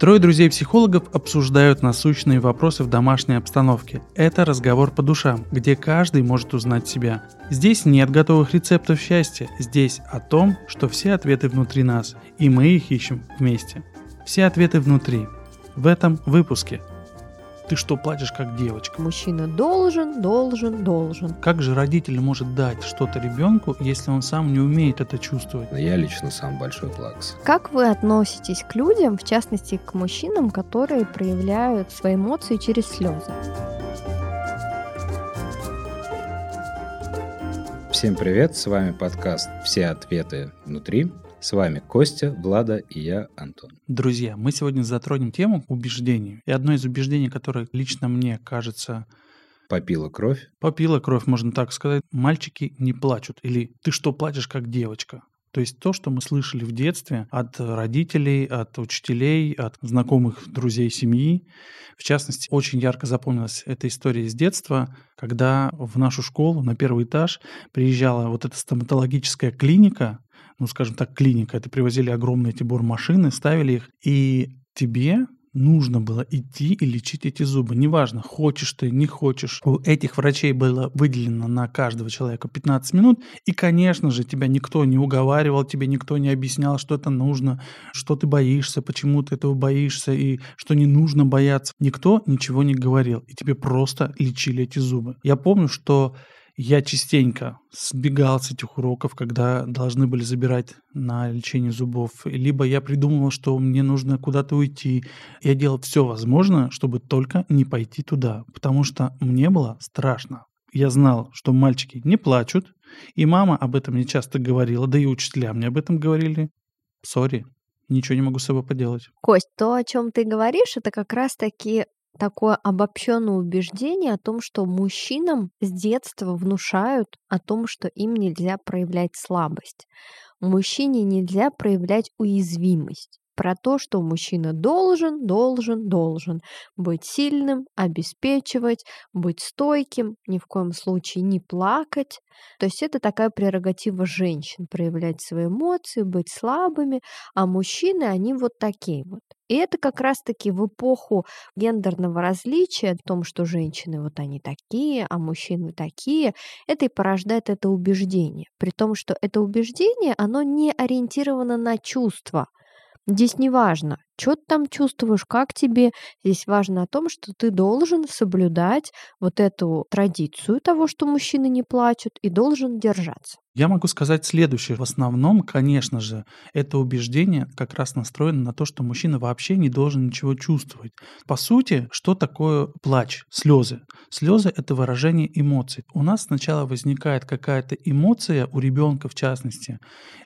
Трое друзей-психологов обсуждают насущные вопросы в домашней обстановке. Это разговор по душам, где каждый может узнать себя. Здесь нет готовых рецептов счастья, здесь о том, что все ответы внутри нас, и мы их ищем вместе. Все ответы внутри. В этом выпуске – ты что, платишь как девочка? Мужчина должен, должен, должен. Как же родитель может дать что-то ребенку, если он сам не умеет это чувствовать? Я лично сам большой плакс. Как вы относитесь к людям, в частности к мужчинам, которые проявляют свои эмоции через слезы? Всем привет, с вами подкаст «Все ответы внутри». С вами Костя, Влада и я, Антон. Друзья, мы сегодня затронем тему убеждений. И одно из убеждений, которое лично мне кажется... Попила кровь. Попила кровь, можно так сказать. Мальчики не плачут. Или ты что, плачешь как девочка? То есть то, что мы слышали в детстве от родителей, от учителей, от знакомых друзей семьи. В частности, очень ярко запомнилась эта история из детства, когда в нашу школу на первый этаж приезжала вот эта стоматологическая клиника, ну, скажем так, клиника. Это привозили огромные эти бормашины, ставили их, и тебе нужно было идти и лечить эти зубы. Неважно, хочешь ты, не хочешь. У этих врачей было выделено на каждого человека 15 минут. И, конечно же, тебя никто не уговаривал, тебе никто не объяснял, что это нужно, что ты боишься, почему ты этого боишься и что не нужно бояться. Никто ничего не говорил. И тебе просто лечили эти зубы. Я помню, что я частенько сбегал с этих уроков, когда должны были забирать на лечение зубов. Либо я придумывал, что мне нужно куда-то уйти. Я делал все возможное, чтобы только не пойти туда, потому что мне было страшно. Я знал, что мальчики не плачут, и мама об этом не часто говорила, да и учителя мне об этом говорили. Сори, ничего не могу с собой поделать. Кость, то, о чем ты говоришь, это как раз-таки такое обобщенное убеждение о том, что мужчинам с детства внушают о том, что им нельзя проявлять слабость. Мужчине нельзя проявлять уязвимость про то, что мужчина должен, должен, должен быть сильным, обеспечивать, быть стойким, ни в коем случае не плакать. То есть это такая прерогатива женщин, проявлять свои эмоции, быть слабыми, а мужчины, они вот такие вот. И это как раз-таки в эпоху гендерного различия, о том, что женщины вот они такие, а мужчины такие, это и порождает это убеждение. При том, что это убеждение, оно не ориентировано на чувства – Здесь не важно, что ты там чувствуешь, как тебе. Здесь важно о том, что ты должен соблюдать вот эту традицию того, что мужчины не плачут, и должен держаться. Я могу сказать следующее. В основном, конечно же, это убеждение как раз настроено на то, что мужчина вообще не должен ничего чувствовать. По сути, что такое плач, слезы? Слезы – это выражение эмоций. У нас сначала возникает какая-то эмоция, у ребенка в частности,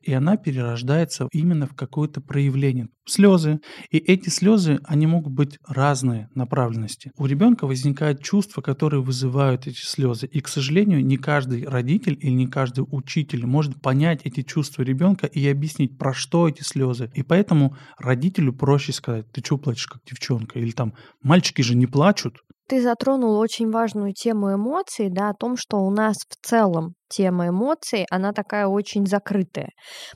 и она перерождается именно в какое-то проявление. Слезы. И эти слезы, они могут быть разные направленности. У ребенка возникают чувства, которые вызывают эти слезы. И, к сожалению, не каждый родитель или не каждый учитель может понять эти чувства ребенка и объяснить, про что эти слезы. И поэтому родителю проще сказать, ты что плачешь, как девчонка? Или там, мальчики же не плачут. Ты затронул очень важную тему эмоций, да, о том, что у нас в целом тема эмоций, она такая очень закрытая,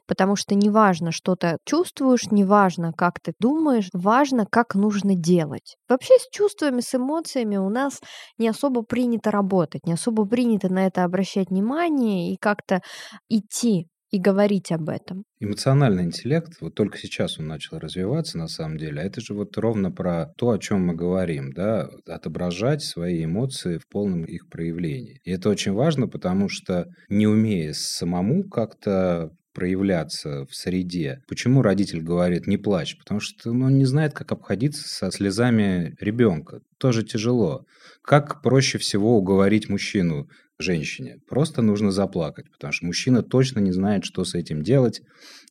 потому что неважно, что ты чувствуешь, неважно, как ты думаешь, важно, как нужно делать. Вообще с чувствами, с эмоциями у нас не особо принято работать, не особо принято на это обращать внимание и как-то идти и говорить об этом. Эмоциональный интеллект, вот только сейчас он начал развиваться на самом деле, а это же вот ровно про то, о чем мы говорим, да, отображать свои эмоции в полном их проявлении. И это очень важно, потому что не умея самому как-то проявляться в среде. Почему родитель говорит «не плачь»? Потому что ну, он не знает, как обходиться со слезами ребенка. Тоже тяжело. Как проще всего уговорить мужчину женщине. Просто нужно заплакать, потому что мужчина точно не знает, что с этим делать,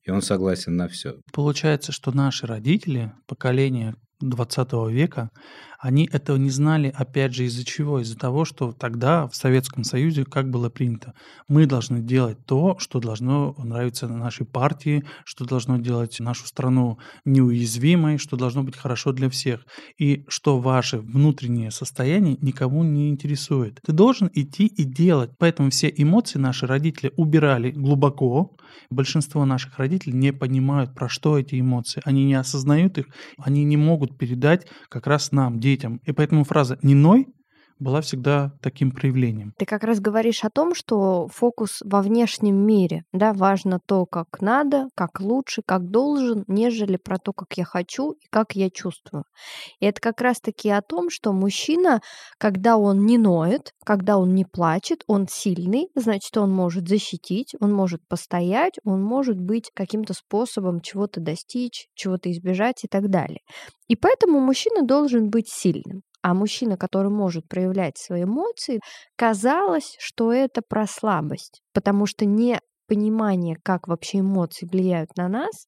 и он согласен на все. Получается, что наши родители, поколение 20 века, они этого не знали, опять же, из-за чего? Из-за того, что тогда в Советском Союзе как было принято? Мы должны делать то, что должно нравиться нашей партии, что должно делать нашу страну неуязвимой, что должно быть хорошо для всех. И что ваше внутреннее состояние никому не интересует. Ты должен идти и делать. Поэтому все эмоции наши родители убирали глубоко. Большинство наших родителей не понимают, про что эти эмоции. Они не осознают их, они не могут передать как раз нам, детям. И поэтому фраза «не ной» была всегда таким проявлением. Ты как раз говоришь о том, что фокус во внешнем мире, да, важно то, как надо, как лучше, как должен, нежели про то, как я хочу и как я чувствую. И это как раз-таки о том, что мужчина, когда он не ноет, когда он не плачет, он сильный, значит, он может защитить, он может постоять, он может быть каким-то способом чего-то достичь, чего-то избежать и так далее. И поэтому мужчина должен быть сильным. А мужчина, который может проявлять свои эмоции, казалось, что это про слабость, потому что не понимание, как вообще эмоции влияют на нас,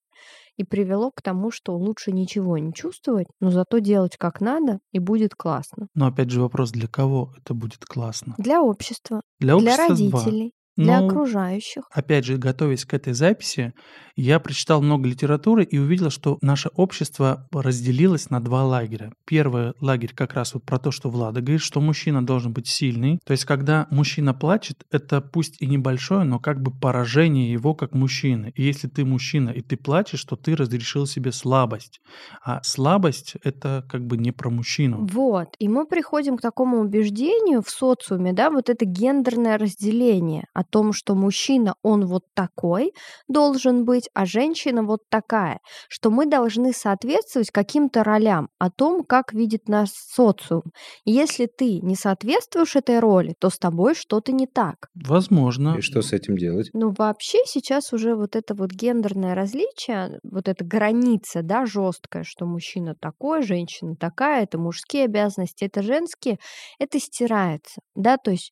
и привело к тому, что лучше ничего не чувствовать, но зато делать как надо, и будет классно. Но опять же вопрос, для кого это будет классно? Для общества, для, общества для родителей, для ну, окружающих. Опять же, готовясь к этой записи, я прочитал много литературы и увидел, что наше общество разделилось на два лагеря. Первый лагерь как раз вот про то, что Влада говорит, что мужчина должен быть сильный. То есть, когда мужчина плачет, это пусть и небольшое, но как бы поражение его как мужчины. И если ты мужчина и ты плачешь, то ты разрешил себе слабость. А слабость — это как бы не про мужчину. Вот. И мы приходим к такому убеждению в социуме, да, вот это гендерное разделение о том, что мужчина, он вот такой должен быть, а женщина вот такая, что мы должны соответствовать каким-то ролям, о том, как видит нас социум. Если ты не соответствуешь этой роли, то с тобой что-то не так. Возможно. И что с этим делать? Ну, вообще сейчас уже вот это вот гендерное различие, вот эта граница, да, жесткая, что мужчина такой, женщина такая, это мужские обязанности, это женские, это стирается, да, то есть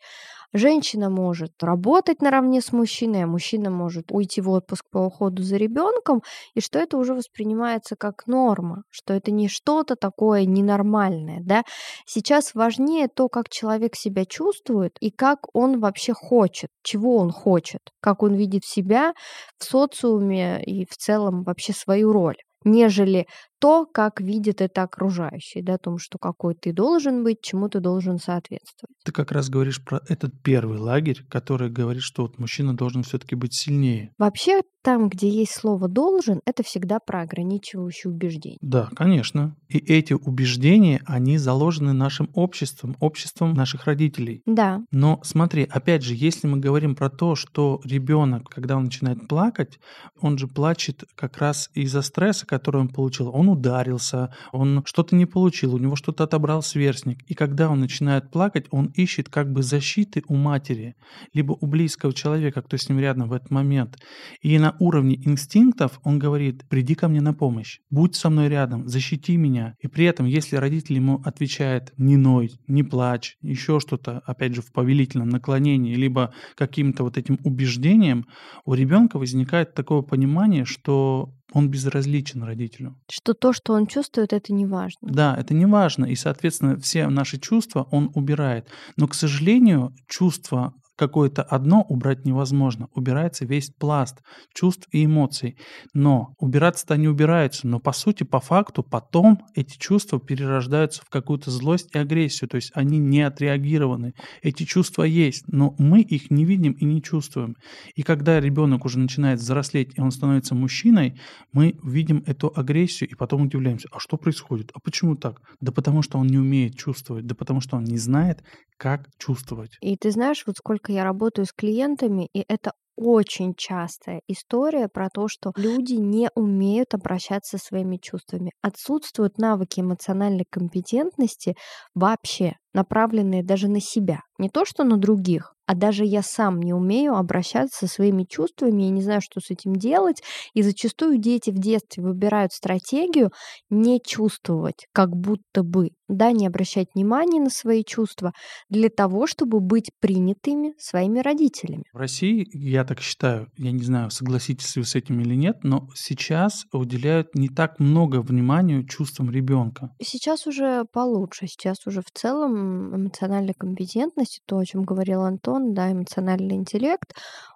Женщина может работать наравне с мужчиной, а мужчина может уйти в отпуск по уходу за ребенком, и что это уже воспринимается как норма, что это не что-то такое ненормальное. Да? Сейчас важнее то, как человек себя чувствует и как он вообще хочет, чего он хочет, как он видит себя в социуме и в целом вообще свою роль нежели то, как видит это окружающий, да, о том, что какой ты должен быть, чему ты должен соответствовать. Ты как раз говоришь про этот первый лагерь, который говорит, что вот мужчина должен все-таки быть сильнее. Вообще, там, где есть слово «должен», это всегда про ограничивающие убеждения. Да, конечно. И эти убеждения, они заложены нашим обществом, обществом наших родителей. Да. Но смотри, опять же, если мы говорим про то, что ребенок, когда он начинает плакать, он же плачет как раз из-за стресса, который он получил. Он ударился, он что-то не получил, у него что-то отобрал сверстник. И когда он начинает плакать, он ищет как бы защиты у матери, либо у близкого человека, кто с ним рядом в этот момент. И на уровне инстинктов он говорит, приди ко мне на помощь, будь со мной рядом, защити меня. И при этом, если родитель ему отвечает, не ной, не плачь, еще что-то, опять же, в повелительном наклонении, либо каким-то вот этим убеждением, у ребенка возникает такое понимание, что он безразличен родителю. Что то, что он чувствует, это не важно. Да, это не важно. И, соответственно, все наши чувства он убирает. Но, к сожалению, чувства какое-то одно убрать невозможно. Убирается весь пласт чувств и эмоций. Но убираться-то они убираются, но по сути, по факту, потом эти чувства перерождаются в какую-то злость и агрессию. То есть они не отреагированы. Эти чувства есть, но мы их не видим и не чувствуем. И когда ребенок уже начинает взрослеть, и он становится мужчиной, мы видим эту агрессию и потом удивляемся, а что происходит? А почему так? Да потому что он не умеет чувствовать, да потому что он не знает, как чувствовать. И ты знаешь, вот сколько я работаю с клиентами, и это очень частая история про то, что люди не умеют обращаться со своими чувствами. Отсутствуют навыки эмоциональной компетентности вообще. Направленные даже на себя. Не то, что на других, а даже я сам не умею обращаться со своими чувствами, я не знаю, что с этим делать. И зачастую дети в детстве выбирают стратегию не чувствовать, как будто бы, да, не обращать внимания на свои чувства для того, чтобы быть принятыми своими родителями. В России, я так считаю, я не знаю, согласитесь вы с этим или нет, но сейчас уделяют не так много внимания чувствам ребенка. Сейчас уже получше, сейчас уже в целом эмоциональная компетентность, то, о чем говорил Антон, да, эмоциональный интеллект,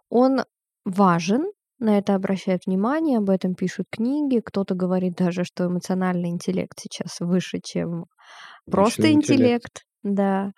он важен, на это обращают внимание, об этом пишут книги. Кто-то говорит даже, что эмоциональный интеллект сейчас выше, чем просто Личный интеллект. интеллект. Да.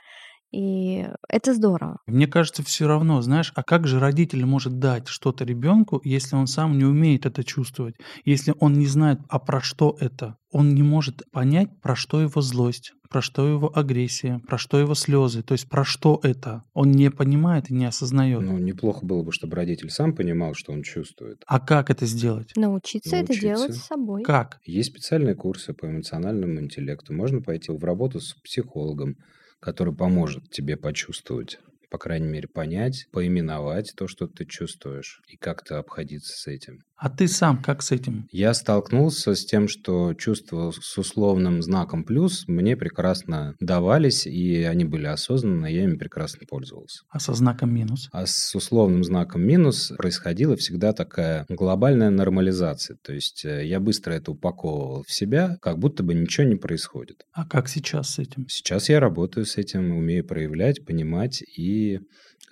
И это здорово. Мне кажется, все равно, знаешь, а как же родитель может дать что-то ребенку, если он сам не умеет это чувствовать, если он не знает, а про что это? Он не может понять, про что его злость, про что его агрессия, про что его слезы, то есть про что это. Он не понимает и не осознает. Ну, неплохо было бы, чтобы родитель сам понимал, что он чувствует. А как это сделать? Научиться это делать Научиться. с собой. Как? Есть специальные курсы по эмоциональному интеллекту. Можно пойти в работу с психологом, который поможет тебе почувствовать, по крайней мере, понять, поименовать то, что ты чувствуешь, и как-то обходиться с этим. А ты сам как с этим? Я столкнулся с тем, что чувства с условным знаком плюс мне прекрасно давались, и они были осознанны, я ими прекрасно пользовался. А со знаком минус? А с условным знаком минус происходила всегда такая глобальная нормализация. То есть э, я быстро это упаковывал в себя, как будто бы ничего не происходит. А как сейчас с этим? Сейчас я работаю с этим, умею проявлять, понимать и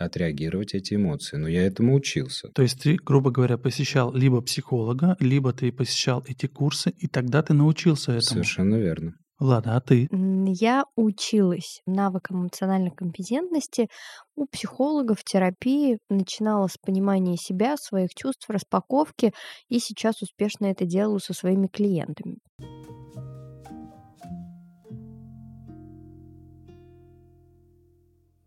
отреагировать эти эмоции. Но я этому учился. То есть ты, грубо говоря, посещал либо психолога, либо ты посещал эти курсы, и тогда ты научился этому. Совершенно верно. Ладно, а ты? Я училась навыкам эмоциональной компетентности у психологов в терапии, начинала с понимания себя, своих чувств, распаковки, и сейчас успешно это делаю со своими клиентами.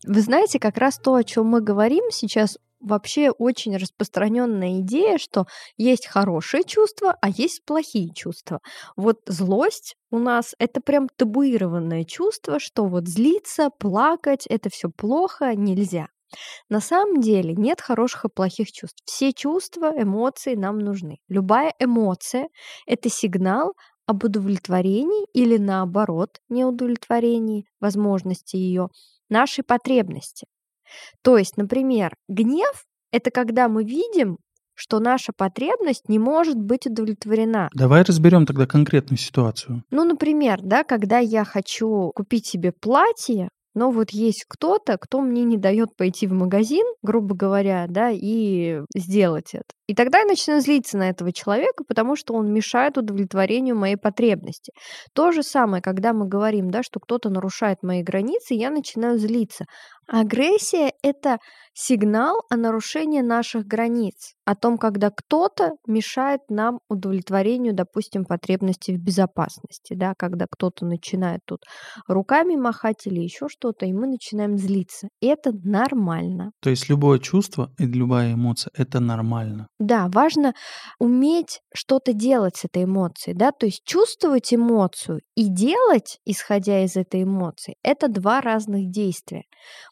Вы знаете, как раз то, о чем мы говорим сейчас, вообще очень распространенная идея, что есть хорошие чувства, а есть плохие чувства. Вот злость у нас это прям табуированное чувство, что вот злиться, плакать это все плохо, нельзя. На самом деле нет хороших и плохих чувств. Все чувства, эмоции нам нужны. Любая эмоция – это сигнал об удовлетворении или наоборот неудовлетворении возможности ее нашей потребности. То есть, например, гнев – это когда мы видим, что наша потребность не может быть удовлетворена. Давай разберем тогда конкретную ситуацию. Ну, например, да, когда я хочу купить себе платье, но вот есть кто-то, кто мне не дает пойти в магазин, грубо говоря, да, и сделать это. И тогда я начинаю злиться на этого человека, потому что он мешает удовлетворению моей потребности. То же самое, когда мы говорим, да, что кто-то нарушает мои границы, я начинаю злиться. Агрессия – это сигнал о нарушении наших границ, о том, когда кто-то мешает нам удовлетворению, допустим, потребностей в безопасности, да, когда кто-то начинает тут руками махать или еще что-то, и мы начинаем злиться. И это нормально. То есть любое чувство и любая эмоция – это нормально. Да, важно уметь что-то делать с этой эмоцией, да, то есть чувствовать эмоцию и делать, исходя из этой эмоции, это два разных действия.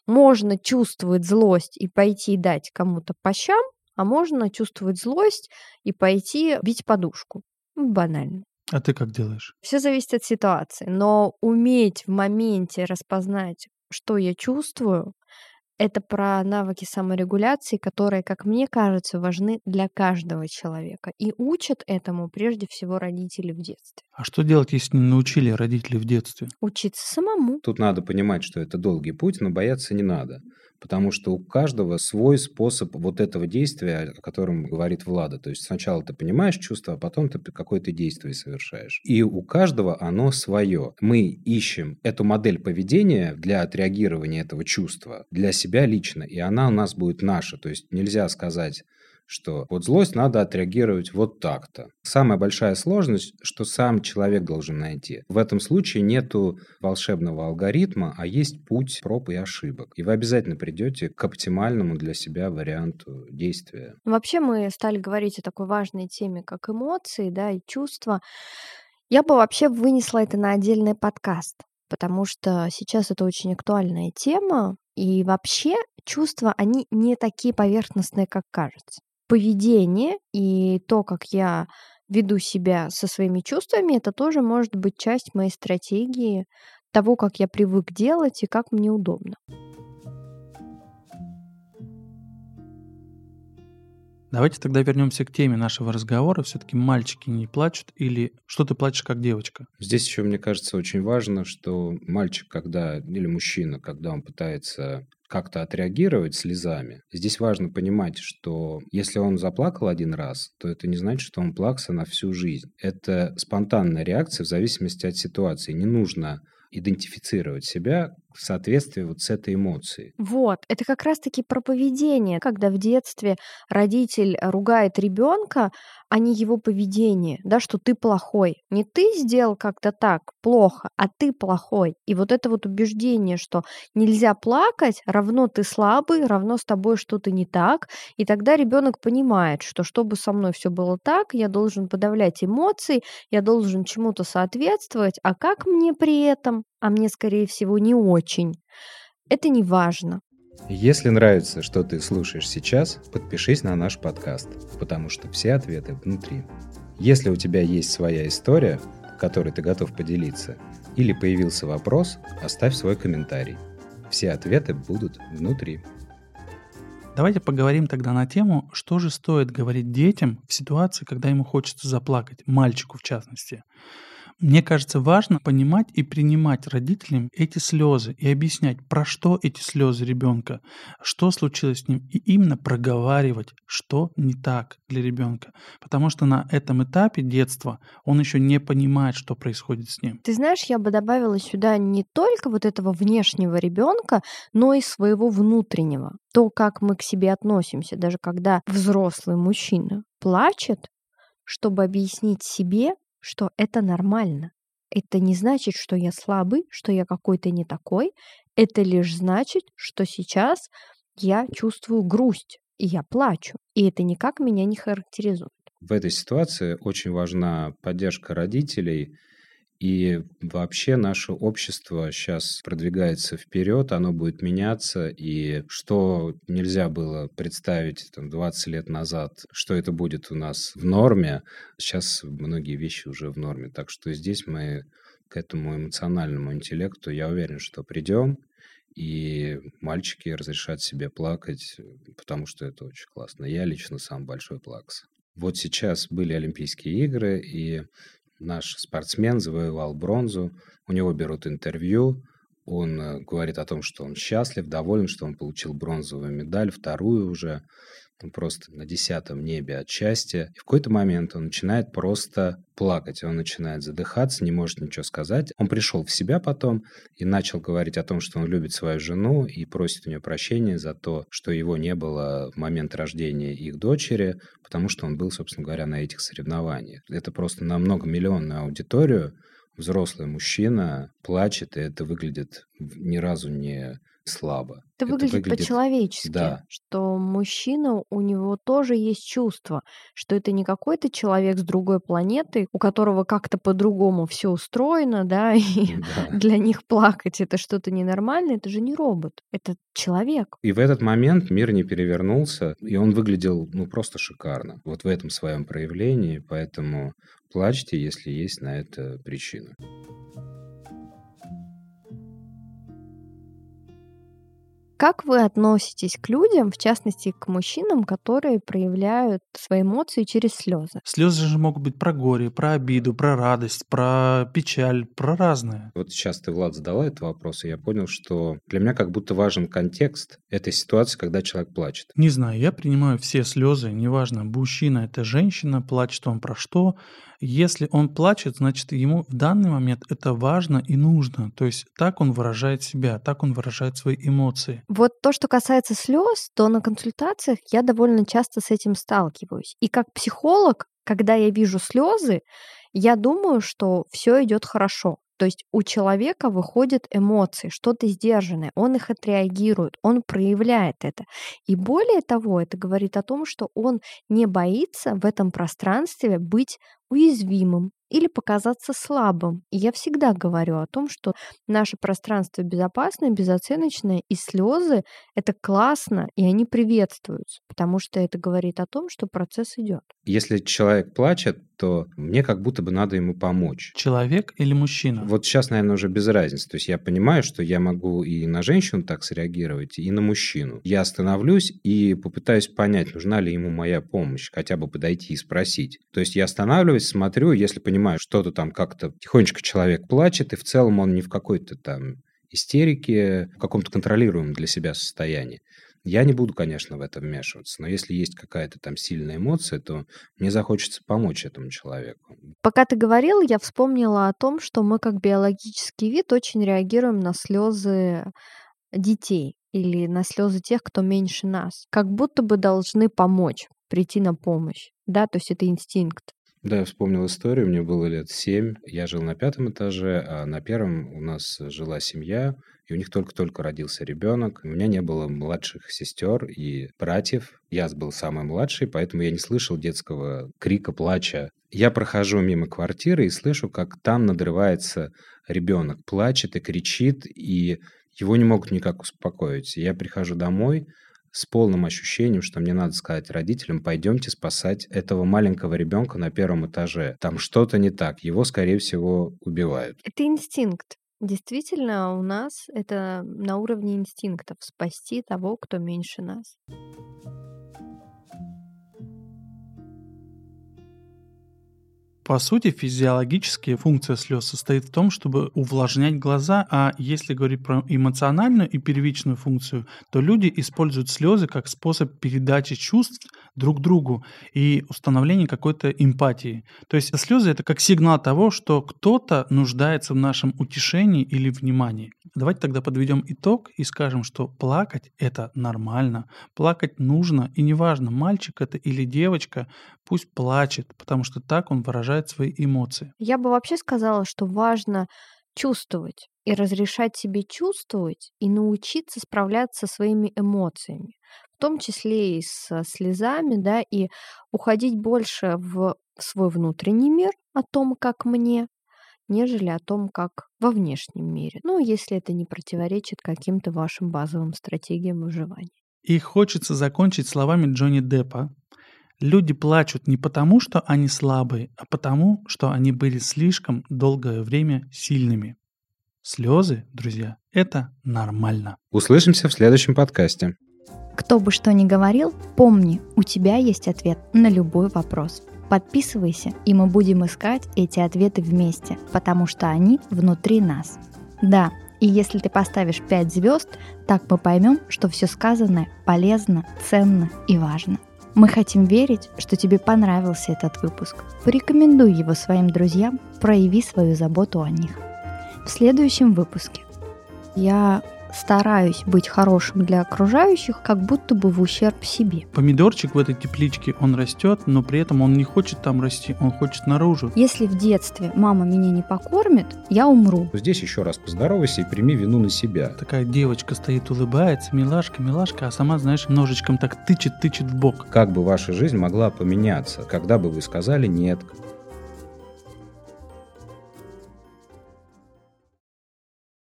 Можно чувствовать злость и пойти дать кому-то по щам, а можно чувствовать злость и пойти бить подушку. Ну, Банально. А ты как делаешь? Все зависит от ситуации, но уметь в моменте распознать, что я чувствую, это про навыки саморегуляции, которые, как мне кажется, важны для каждого человека. И учат этому прежде всего родители в детстве. А что делать, если не научили родители в детстве? Учиться самому. Тут надо понимать, что это долгий путь, но бояться не надо. Потому что у каждого свой способ вот этого действия, о котором говорит Влада. То есть сначала ты понимаешь чувство, а потом ты какое-то действие совершаешь. И у каждого оно свое. Мы ищем эту модель поведения для отреагирования этого чувства для себя лично, и она у нас будет наша. То есть нельзя сказать что вот злость надо отреагировать вот так-то. Самая большая сложность, что сам человек должен найти. В этом случае нету волшебного алгоритма, а есть путь проб и ошибок. И вы обязательно придете к оптимальному для себя варианту действия. Вообще мы стали говорить о такой важной теме, как эмоции, да, и чувства. Я бы вообще вынесла это на отдельный подкаст, потому что сейчас это очень актуальная тема, и вообще чувства, они не такие поверхностные, как кажется. Поведение и то, как я веду себя со своими чувствами, это тоже может быть часть моей стратегии того, как я привык делать и как мне удобно. Давайте тогда вернемся к теме нашего разговора. Все-таки мальчики не плачут или что ты плачешь как девочка? Здесь еще, мне кажется, очень важно, что мальчик, когда, или мужчина, когда он пытается как-то отреагировать слезами. Здесь важно понимать, что если он заплакал один раз, то это не значит, что он плакса на всю жизнь. Это спонтанная реакция в зависимости от ситуации. Не нужно идентифицировать себя в соответствии вот с этой эмоцией. Вот, это как раз-таки про поведение. Когда в детстве родитель ругает ребенка, а не его поведение, да, что ты плохой. Не ты сделал как-то так плохо, а ты плохой. И вот это вот убеждение, что нельзя плакать, равно ты слабый, равно с тобой что-то не так. И тогда ребенок понимает, что чтобы со мной все было так, я должен подавлять эмоции, я должен чему-то соответствовать, а как мне при этом? А мне, скорее всего, не очень. Это не важно. Если нравится, что ты слушаешь сейчас, подпишись на наш подкаст, потому что все ответы внутри. Если у тебя есть своя история, которой ты готов поделиться, или появился вопрос, оставь свой комментарий. Все ответы будут внутри. Давайте поговорим тогда на тему, что же стоит говорить детям в ситуации, когда ему хочется заплакать, мальчику в частности. Мне кажется, важно понимать и принимать родителям эти слезы и объяснять, про что эти слезы ребенка, что случилось с ним, и именно проговаривать, что не так для ребенка. Потому что на этом этапе детства он еще не понимает, что происходит с ним. Ты знаешь, я бы добавила сюда не только вот этого внешнего ребенка, но и своего внутреннего. То, как мы к себе относимся, даже когда взрослый мужчина плачет, чтобы объяснить себе, что это нормально. Это не значит, что я слабый, что я какой-то не такой. Это лишь значит, что сейчас я чувствую грусть, и я плачу. И это никак меня не характеризует. В этой ситуации очень важна поддержка родителей – и вообще наше общество сейчас продвигается вперед, оно будет меняться, и что нельзя было представить там, 20 лет назад, что это будет у нас в норме, сейчас многие вещи уже в норме. Так что здесь мы к этому эмоциональному интеллекту, я уверен, что придем, и мальчики разрешат себе плакать, потому что это очень классно. Я лично сам большой плакс. Вот сейчас были Олимпийские игры, и наш спортсмен завоевал бронзу, у него берут интервью, он э, говорит о том, что он счастлив, доволен, что он получил бронзовую медаль, вторую уже. Он просто на десятом небе от счастья. И в какой-то момент он начинает просто плакать, он начинает задыхаться, не может ничего сказать. Он пришел в себя потом и начал говорить о том, что он любит свою жену и просит у нее прощения за то, что его не было в момент рождения их дочери, потому что он был, собственно говоря, на этих соревнованиях. Это просто на многомиллионную аудиторию взрослый мужчина плачет, и это выглядит ни разу не слабо. Это, это выглядит, выглядит по-человечески, да. что мужчина, у него тоже есть чувство, что это не какой-то человек с другой планеты, у которого как-то по-другому все устроено, да, и да. для них плакать это что-то ненормальное, это же не робот, это человек. И в этот момент мир не перевернулся, и он выглядел, ну, просто шикарно, вот в этом своем проявлении, поэтому плачьте, если есть на это причина. Как вы относитесь к людям, в частности к мужчинам, которые проявляют свои эмоции через слезы? Слезы же могут быть про горе, про обиду, про радость, про печаль, про разное. Вот сейчас ты, Влад, задала этот вопрос, и я понял, что для меня как будто важен контекст этой ситуации, когда человек плачет. Не знаю, я принимаю все слезы, неважно, мужчина это женщина, плачет он про что. Если он плачет, значит, ему в данный момент это важно и нужно. То есть так он выражает себя, так он выражает свои эмоции. Вот то, что касается слез, то на консультациях я довольно часто с этим сталкиваюсь. И как психолог, когда я вижу слезы, я думаю, что все идет хорошо. То есть у человека выходят эмоции, что-то сдержанное, он их отреагирует, он проявляет это. И более того, это говорит о том, что он не боится в этом пространстве быть уязвимым или показаться слабым. И я всегда говорю о том, что наше пространство безопасное, безоценочное, и слезы — это классно, и они приветствуются, потому что это говорит о том, что процесс идет. Если человек плачет, то мне как будто бы надо ему помочь. Человек или мужчина? Вот сейчас, наверное, уже без разницы. То есть я понимаю, что я могу и на женщину так среагировать, и на мужчину. Я остановлюсь и попытаюсь понять, нужна ли ему моя помощь, хотя бы подойти и спросить. То есть я останавливаюсь, смотрю, если понимаю, что-то там как-то тихонечко человек плачет, и в целом он не в какой-то там истерике, в каком-то контролируемом для себя состоянии. Я не буду, конечно, в это вмешиваться, но если есть какая-то там сильная эмоция, то мне захочется помочь этому человеку. Пока ты говорил, я вспомнила о том, что мы как биологический вид очень реагируем на слезы детей или на слезы тех, кто меньше нас. Как будто бы должны помочь, прийти на помощь. Да, то есть это инстинкт. Да, я вспомнил историю. Мне было лет семь. Я жил на пятом этаже, а на первом у нас жила семья, и у них только-только родился ребенок. У меня не было младших сестер и братьев. Я был самый младший, поэтому я не слышал детского крика, плача. Я прохожу мимо квартиры и слышу, как там надрывается ребенок, плачет и кричит, и его не могут никак успокоить. Я прихожу домой, с полным ощущением, что мне надо сказать родителям, пойдемте спасать этого маленького ребенка на первом этаже. Там что-то не так, его, скорее всего, убивают. Это инстинкт. Действительно, у нас это на уровне инстинктов спасти того, кто меньше нас. По сути, физиологическая функция слез состоит в том, чтобы увлажнять глаза, а если говорить про эмоциональную и первичную функцию, то люди используют слезы как способ передачи чувств друг другу и установления какой-то эмпатии. То есть слезы это как сигнал того, что кто-то нуждается в нашем утешении или внимании. Давайте тогда подведем итог и скажем, что плакать это нормально, плакать нужно, и неважно, мальчик это или девочка, пусть плачет, потому что так он выражает свои эмоции. Я бы вообще сказала, что важно чувствовать и разрешать себе чувствовать и научиться справляться со своими эмоциями, в том числе и со слезами, да, и уходить больше в свой внутренний мир о том, как мне, нежели о том, как во внешнем мире. Ну, если это не противоречит каким-то вашим базовым стратегиям выживания. И хочется закончить словами Джонни Деппа. Люди плачут не потому, что они слабые, а потому, что они были слишком долгое время сильными. Слезы, друзья, это нормально. Услышимся в следующем подкасте. Кто бы что ни говорил, помни, у тебя есть ответ на любой вопрос. Подписывайся, и мы будем искать эти ответы вместе, потому что они внутри нас. Да, и если ты поставишь 5 звезд, так мы поймем, что все сказанное полезно, ценно и важно. Мы хотим верить, что тебе понравился этот выпуск. Порекомендуй его своим друзьям, прояви свою заботу о них. В следующем выпуске я стараюсь быть хорошим для окружающих, как будто бы в ущерб себе. Помидорчик в этой тепличке, он растет, но при этом он не хочет там расти, он хочет наружу. Если в детстве мама меня не покормит, я умру. Здесь еще раз поздоровайся и прими вину на себя. Такая девочка стоит, улыбается, милашка, милашка, а сама, знаешь, ножичком так тычет, тычет в бок. Как бы ваша жизнь могла поменяться, когда бы вы сказали «нет»,